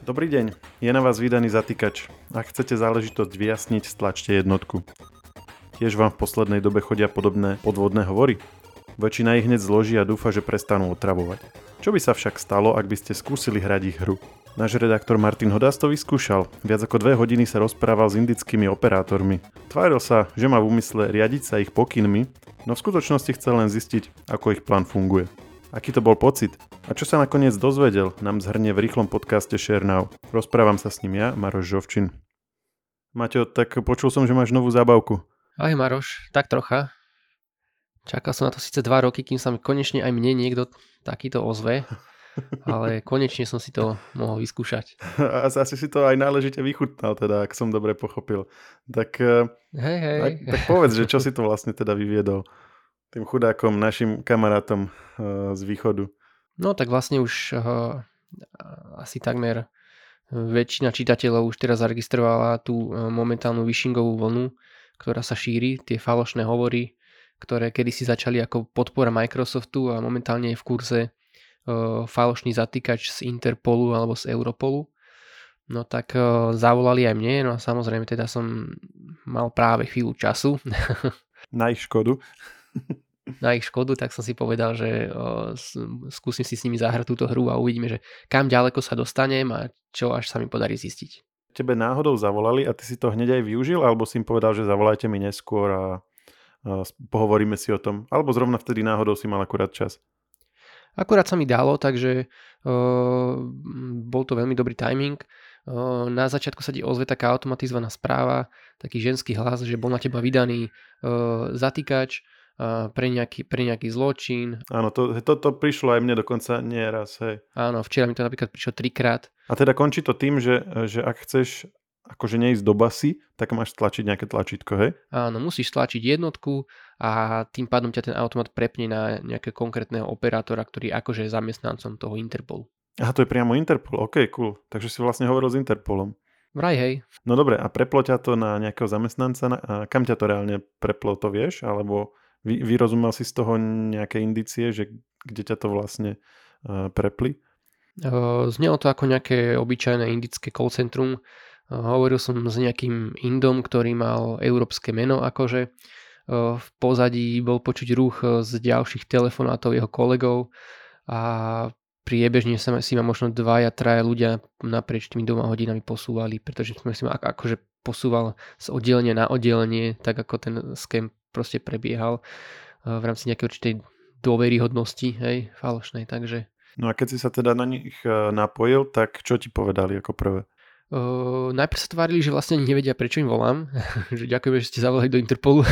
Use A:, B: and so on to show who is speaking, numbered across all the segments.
A: Dobrý deň, je na vás vydaný zatýkač. Ak chcete záležitosť vyjasniť, stlačte jednotku. Tiež vám v poslednej dobe chodia podobné podvodné hovory? Väčšina ich hneď zloží a dúfa, že prestanú otravovať. Čo by sa však stalo, ak by ste skúsili hrať ich hru? Náš redaktor Martin Hodás to vyskúšal. Viac ako dve hodiny sa rozprával s indickými operátormi. Tváril sa, že má v úmysle riadiť sa ich pokynmi, no v skutočnosti chcel len zistiť, ako ich plán funguje. Aký to bol pocit? A čo sa nakoniec dozvedel, nám zhrnie v rýchlom podcaste Share Now. Rozprávam sa s ním ja, Maroš Žovčin. Maťo, tak počul som, že máš novú zábavku.
B: Ahoj Maroš, tak trocha. Čakal som na to síce dva roky, kým sa mi konečne aj mne niekto takýto ozve, ale konečne som si to mohol vyskúšať.
A: A asi si to aj náležite vychutnal, teda, ak som dobre pochopil. Tak, eh,
B: hej, hej.
A: tak, tak povedz, že čo si to vlastne teda vyviedol tým chudákom, našim kamarátom uh, z východu.
B: No tak vlastne už uh, asi takmer väčšina čitateľov už teraz zaregistrovala tú momentálnu vishingovú vlnu, ktorá sa šíri, tie falošné hovory, ktoré kedysi začali ako podpora Microsoftu a momentálne je v kurze uh, falošný zatýkač z Interpolu alebo z Europolu. No tak uh, zavolali aj mne, no a samozrejme teda som mal práve chvíľu času.
A: Na ich škodu
B: na ich škodu, tak som si povedal, že o, skúsim si s nimi zahrať túto hru a uvidíme, že kam ďaleko sa dostanem a čo až sa mi podarí zistiť.
A: Tebe náhodou zavolali a ty si to hneď aj využil, alebo si im povedal, že zavolajte mi neskôr a, a pohovoríme si o tom, alebo zrovna vtedy náhodou si mal akurát čas?
B: Akurát sa mi dalo, takže o, bol to veľmi dobrý timing. O, na začiatku sa ti ozve taká automatizovaná správa, taký ženský hlas, že bol na teba vydaný o, zatýkač, pre nejaký, pre nejaký zločin.
A: Áno, to, to, to prišlo aj mne dokonca nie raz, hej.
B: Áno, včera mi to napríklad prišlo trikrát.
A: A teda končí to tým, že, že ak chceš akože neísť do basy, tak máš tlačiť nejaké tlačítko, hej?
B: Áno, musíš tlačiť jednotku a tým pádom ťa ten automat prepne na nejakého konkrétneho operátora, ktorý akože je zamestnancom toho Interpolu.
A: Aha, to je priamo Interpol, ok, cool. Takže si vlastne hovoril s Interpolom.
B: Vraj, hej.
A: No dobre, a preplo ťa to na nejakého zamestnanca? A kam ťa to reálne preplo, to vieš? Alebo vy, vyrozumel si z toho nejaké indície, že kde ťa to vlastne uh, prepli?
B: Uh, znelo to ako nejaké obyčajné indické call centrum. Uh, hovoril som s nejakým Indom, ktorý mal európske meno akože. Uh, v pozadí bol počuť ruch z ďalších telefonátov jeho kolegov a priebežne sa si ma možno dvaja, traja ľudia naprieč tými doma hodinami posúvali, pretože sme si ma akože posúval z oddelenia na oddelenie, tak ako ten scam proste prebiehal eh, v rámci nejakej určitej dôveryhodnosti, hej, falošnej, takže...
A: No a keď si sa teda na nich eh, napojil, tak čo ti povedali ako prvé?
B: Uh, najprv sa tvárili, že vlastne nevedia, prečo im volám, že ďakujem, že ste zavolali do Interpolu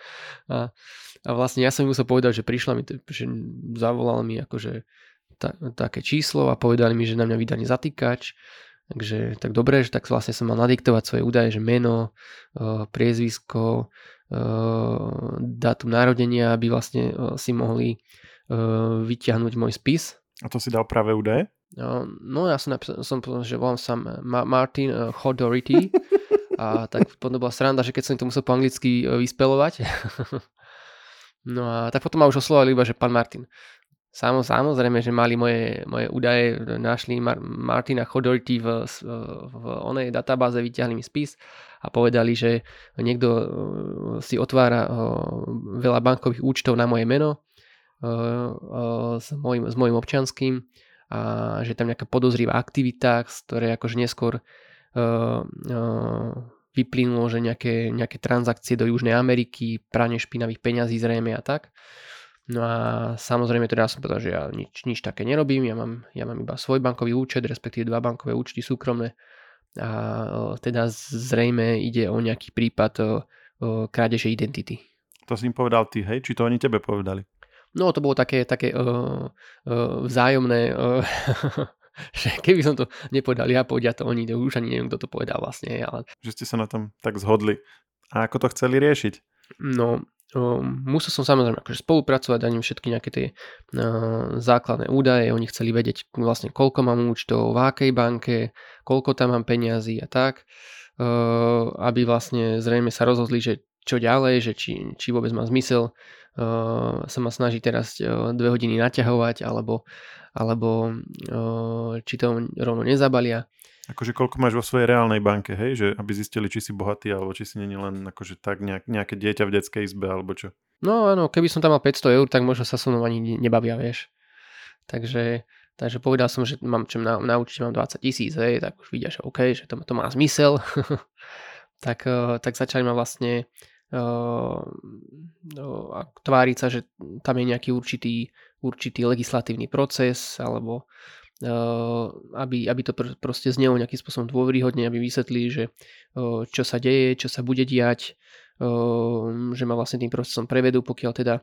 B: a, a vlastne ja som im musel povedať, že prišla mi, že zavolal mi akože ta, také číslo a povedali mi, že na mňa vydaný zatýkač takže tak dobre, že tak vlastne som mal nadiktovať svoje údaje, že meno, priezvisko, Eh, dátum narodenia, aby vlastne eh, si mohli eh, vyťahnuť môj spis.
A: A to si dal práve údaje?
B: No ja som napísal, som povedal, že volám sa Martin Hodority a tak potom bola sranda, že keď som to musel po anglicky vyspelovať. no a tak potom ma už oslovali iba, že pán Martin. Samo, samozrejme, že mali moje, moje údaje, našli Mar- Martina Chodorty v, v onej databáze, vyťahli mi spis a povedali, že niekto uh, si otvára uh, veľa bankových účtov na moje meno uh, s mojim, s mojim občanským a že tam nejaká podozrivá aktivita, z ktorej akože neskôr vyplynulo, že nejaké, nejaké transakcie do Južnej Ameriky, pranie špinavých peňazí zrejme a tak. No a samozrejme teda som povedal, že ja nič, nič také nerobím, ja mám, ja mám iba svoj bankový účet, respektíve dva bankové účty súkromné a teda zrejme ide o nejaký prípad o, o krádeže identity.
A: To si im povedal ty, hej? Či to oni tebe povedali?
B: No to bolo také, také uh, uh, vzájomné, uh, že keby som to nepovedal ja, povedia to oni, to už ani neviem, kto to povedal vlastne. Ale...
A: Že ste sa na tom tak zhodli. A ako to chceli riešiť?
B: No, Ehm, musel som samozrejme akože spolupracovať, dať im všetky nejaké tie uh, základné údaje, oni chceli vedieť vlastne koľko mám účtov, v akej banke, koľko tam mám peniazy a tak, uh, aby vlastne zrejme sa rozhodli, že čo ďalej, že či, či vôbec má zmysel uh, sa ma snaží teraz dve hodiny naťahovať, alebo, alebo či to rovno nezabalia.
A: Akože koľko máš vo svojej reálnej banke, hej? Že aby zistili, či si bohatý, alebo či si není len akože tak nejak, nejaké dieťa v detskej izbe, alebo čo.
B: No áno, keby som tam mal 500 eur, tak možno sa so mnou ani nebavia, vieš. Takže, takže povedal som, že mám čo na, na účte mám 20 tisíc, hej, tak už vidia, že OK, že to, to má zmysel. tak, uh, tak začali ma vlastne uh, tváriť sa, že tam je nejaký určitý, určitý legislatívny proces, alebo Eh, aby, aby to pr- proste znelo nejakým spôsobom dôveryhodne, aby vysvetlili, že čo sa deje, čo sa bude diať, že ma vlastne tým procesom prevedú, pokiaľ teda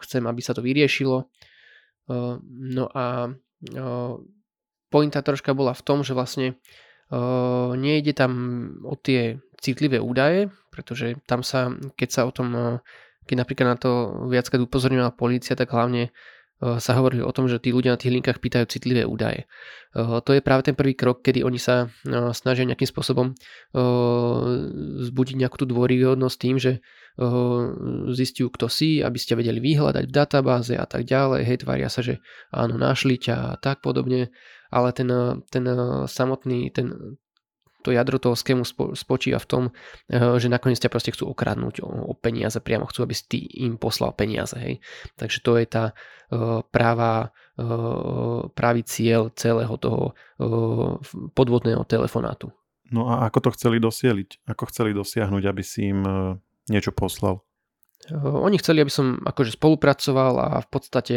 B: chcem, aby sa to vyriešilo. No a pointa troška bola v tom, že vlastne nejde tam o tie citlivé údaje, pretože tam sa, keď sa o tom, keď napríklad na to viackrát upozorňovala policia, tak hlavne sa hovorí o tom, že tí ľudia na tých linkách pýtajú citlivé údaje. To je práve ten prvý krok, kedy oni sa eh, snažia nejakým spôsobom zbudiť nejakú tú dôryhodnosť tým, že zistiu, kto si, aby ste vedeli vyhľadať v databáze a tak ďalej. Hej, tvária sa, že áno, našli ťa a tak podobne, ale ten, ten samotný, ten, to jadro toho skému spočíva v tom, eh, že nakoniec ťa proste chcú okradnúť o, peniaze, priamo chcú, aby si ty im poslal peniaze. Hej. Takže to je tá uh, práva, uh, pravý cieľ celého toho podvodného telefonátu.
A: No a ako to chceli dosieliť? Ako chceli dosiahnuť, aby si im niečo poslal?
B: Oni chceli, aby som akože spolupracoval a v podstate,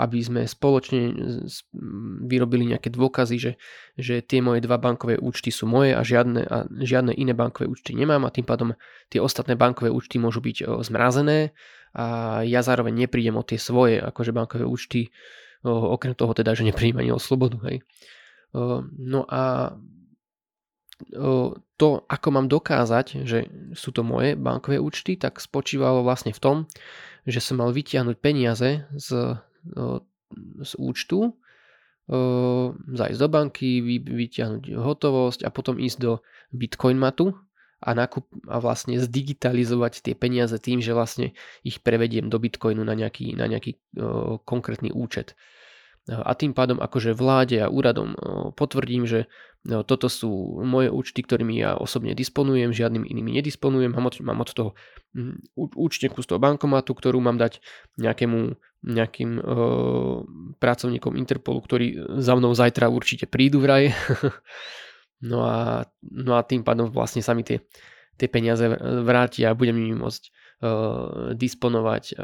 B: aby sme spoločne vyrobili nejaké dôkazy, že, že tie moje dva bankové účty sú moje a žiadne, a žiadne iné bankové účty nemám a tým pádom tie ostatné bankové účty môžu byť zmrazené a ja zároveň neprídem o tie svoje akože bankové účty, okrem toho teda, že neprídem ani o slobodu. Hej. No a to, ako mám dokázať, že sú to moje bankové účty, tak spočívalo vlastne v tom, že som mal vytiahnuť peniaze z, z účtu, zajsť do banky, vytiahnuť hotovosť a potom ísť do Bitcoin matu a, nakup, a vlastne zdigitalizovať tie peniaze tým, že vlastne ich prevediem do Bitcoinu na nejaký, na nejaký konkrétny účet a tým pádom akože vláde a úradom potvrdím, že toto sú moje účty, ktorými ja osobne disponujem, žiadnym inými nedisponujem, mám od, toho účtenku z toho bankomatu, ktorú mám dať nejakému nejakým e, pracovníkom Interpolu, ktorí za mnou zajtra určite prídu vraj. no, a, no a tým pádom vlastne sa mi tie, tie peniaze vrátia a budem nimi môcť e, disponovať e,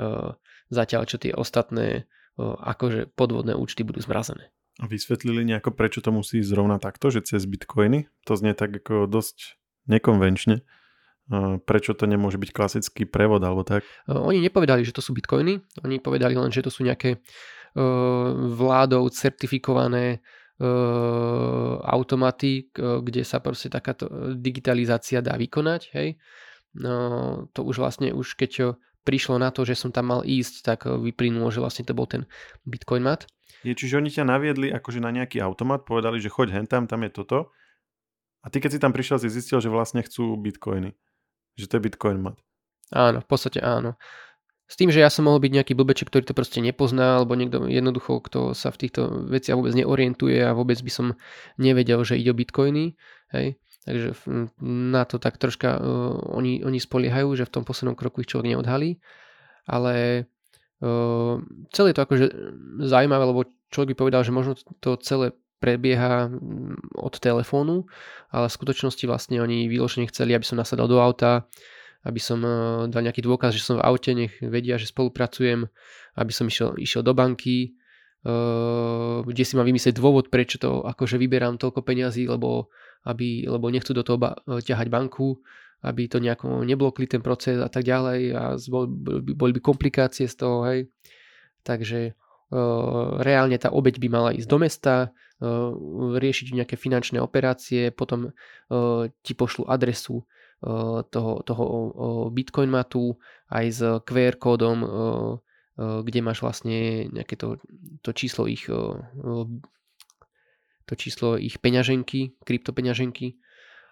B: zatiaľ, čo tie ostatné akože podvodné účty budú zmrazené.
A: A vysvetlili nejako, prečo to musí ísť zrovna takto, že cez bitcoiny? To znie tak ako dosť nekonvenčne. Prečo to nemôže byť klasický prevod alebo tak?
B: Oni nepovedali, že to sú bitcoiny. Oni povedali len, že to sú nejaké vládou certifikované automaty, kde sa proste takáto digitalizácia dá vykonať. Hej? No, to už vlastne už keď prišlo na to, že som tam mal ísť, tak eh, vyplynulo, že vlastne to bol ten Bitcoin mat.
A: Je, čiže oni ťa naviedli akože na nejaký automat, povedali, že choď hentam, tam je toto. A ty keď si tam prišiel, si zistil, že vlastne chcú bitcoiny. Že to je bitcoin mat.
B: Áno, v podstate áno. S tým, že ja som mohol byť nejaký blbeček, ktorý to proste nepozná, alebo niekto jednoducho, kto sa v týchto veciach vôbec neorientuje a vôbec by som nevedel, že ide o bitcoiny. Hej. Takže na to tak troška uh, oni, oni spoliehajú, že v tom poslednom kroku ich človek neodhalí. Ale uh, celé je to akože zaujímavé, lebo človek by povedal, že možno to celé prebieha od telefónu, ale v skutočnosti vlastne oni výložne chceli, aby som nasadal do auta, aby som uh, dal nejaký dôkaz, že som v aute, nech vedia, že spolupracujem, aby som išiel, išiel do banky, kde si mám vymyslieť dôvod, prečo to akože vyberám toľko peňazí, lebo aby, lebo nechcú do toho ba- ťahať banku, aby to nejako neblokli ten proces a tak ďalej a boli, boli by komplikácie z toho, hej. Takže e, reálne tá obeď by mala ísť do mesta, e, riešiť nejaké finančné operácie, potom e, ti pošlu adresu e, toho, toho Bitcoin matu aj s QR kódom, e, e, kde máš vlastne nejaké to, to číslo ich to číslo ich peňaženky, kryptopeňaženky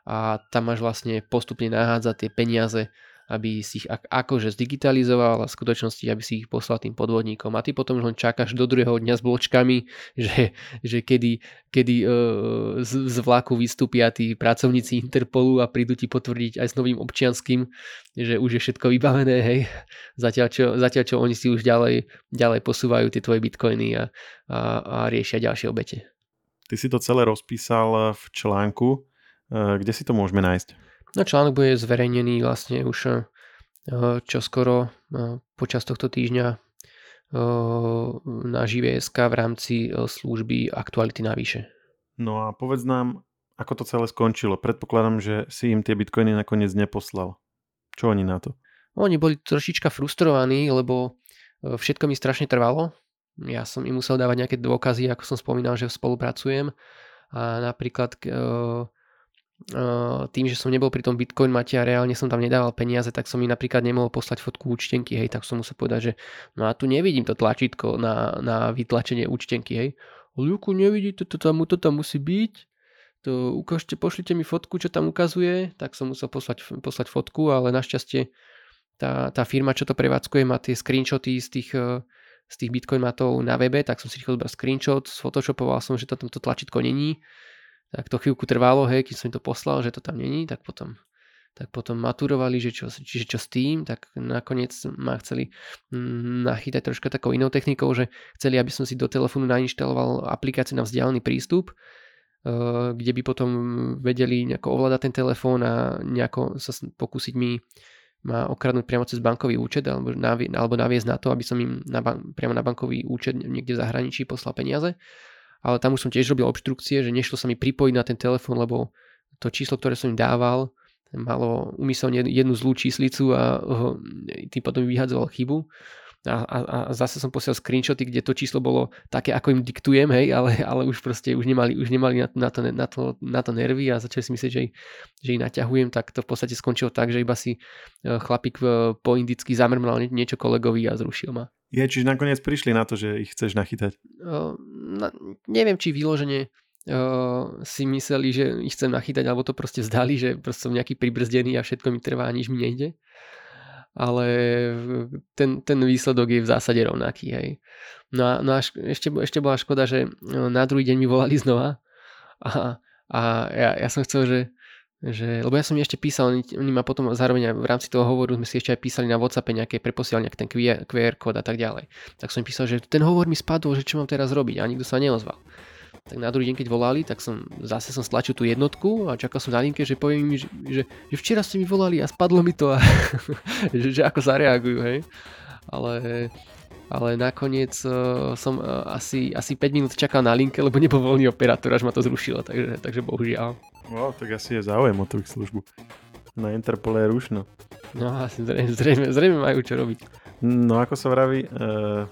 B: a tam máš vlastne postupne nahádzať tie peniaze aby si ich akože zdigitalizoval a v skutočnosti, aby si ich poslal tým podvodníkom. A ty potom len čakáš do druhého dňa s bločkami, že, že kedy, kedy uh, z, z vlaku vystúpia tí pracovníci Interpolu a prídu ti potvrdiť aj s novým občianským, že už je všetko vybavené, hej. Zatiaľ čo, zatiaľ čo oni si už ďalej, ďalej posúvajú tie tvoje bitcoiny a, a, a riešia ďalšie obete.
A: Ty si to celé rozpísal v článku. Eh, kde si to môžeme nájsť?
B: No článok bude zverejnený vlastne už eh, čoskoro eh, počas tohto týždňa na Živé.sk v rámci služby Aktuality navyše.
A: No a povedz nám, ako to celé skončilo. Predpokladám, že si im tie bitcoiny nakoniec neposlal. Čo oni na to?
B: Oni boli trošička frustrovaní, lebo všetko mi strašne trvalo. Ja som im musel dávať nejaké dôkazy, ako som spomínal, že spolupracujem. A napríklad tým, že som nebol pri tom Bitcoin mate a reálne som tam nedával peniaze, tak som mi napríklad nemohol poslať fotku účtenky, hej, tak som musel povedať, že no a tu nevidím to tlačítko na, na vytlačenie účtenky, hej. Ľuku, nevidíte, to tam, to tam musí byť, to ukážte, pošlite mi fotku, čo tam ukazuje, tak som musel poslať, poslať fotku, ale našťastie tá, tá firma, čo to prevádzkuje, má tie screenshoty z tých, z tých bitcoin matov na webe, tak som si rýchlo zobral screenshot, sphotoshopoval som, že to, to tlačítko není. Tak to chvíľku trvalo, hej, keď som im to poslal, že to tam není, tak potom tak potom maturovali, že čo, čiže čo s tým, tak nakoniec ma chceli mm, nachytať troška takou inou technikou, že chceli, aby som si do telefónu nainštaloval aplikáciu na vzdialený prístup, eh, kde by potom vedeli nejako ovládať ten telefón a nejako sa pokúsiť mi ma okradnúť priamo cez bankový účet alebo, navie, alebo naviesť na to, aby som im na ban- priamo na bankový účet niekde v zahraničí poslal peniaze ale tam už som tiež robil obštrukcie, že nešlo sa mi pripojiť na ten telefón, lebo to číslo, ktoré som im dával, malo umyselne jednu zlú číslicu a tým potom vyhadzoval chybu. A, a, a zase som posiel screenshoty, kde to číslo bolo také, ako im diktujem, hej, ale, ale už proste už nemali, už nemali na, na, to, na, to, na to nervy a začali si myslieť, že, že ich naťahujem, tak to v podstate skončilo tak, že iba si e, chlapík e, po indicky zamrmlal niečo kolegovi a zrušil ma.
A: Je, čiže nakoniec prišli na to, že ich chceš nachytať?
B: Uh, na, neviem, či vyloženie uh, si mysleli, že ich chcem nachytať, alebo to proste vzdali, že proste som nejaký pribrzdený a všetko mi trvá nič mi nejde. Ale ten, ten výsledok je v zásade rovnaký. Hej. No a, no a ešte, ešte bola škoda, že na druhý deň mi volali znova a, a ja, ja som chcel, že že, lebo ja som ešte písal, oni, ma potom zároveň aj v rámci toho hovoru sme si ešte aj písali na Whatsappe nejaké preposiel nejak ten QR, kód a tak ďalej. Tak som písal, že ten hovor mi spadol, že čo mám teraz robiť a nikto sa neozval. Tak na druhý deň, keď volali, tak som zase som stlačil tú jednotku a čakal som na linke, že poviem mi, že, že, že včera ste mi volali a spadlo mi to a že, že ako zareagujú, hej. Ale ale nakoniec uh, som uh, asi, asi 5 minút čakal na linke, lebo nebol voľný operátor, až ma to zrušilo, takže, takže bohužiaľ.
A: No, tak asi je záujem o tú službu. Na Interpole je rušno.
B: No asi zrejme, zrejme, zrejme majú čo robiť.
A: No ako sa vraví, uh,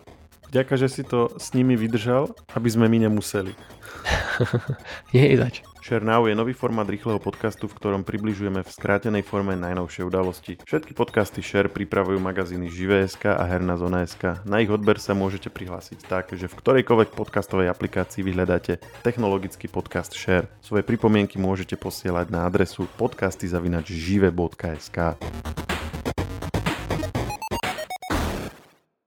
A: vďaka, že si to s nimi vydržal, aby sme my nemuseli.
B: Nie je zač.
A: Share je nový formát rýchleho podcastu, v ktorom približujeme v skrátenej forme najnovšie udalosti. Všetky podcasty Share pripravujú magazíny Živé.sk a Herná zona.sk. Na ich odber sa môžete prihlásiť tak, že v ktorejkoľvek podcastovej aplikácii vyhľadáte technologický podcast Share. Svoje pripomienky môžete posielať na adresu podcasty.žive.sk.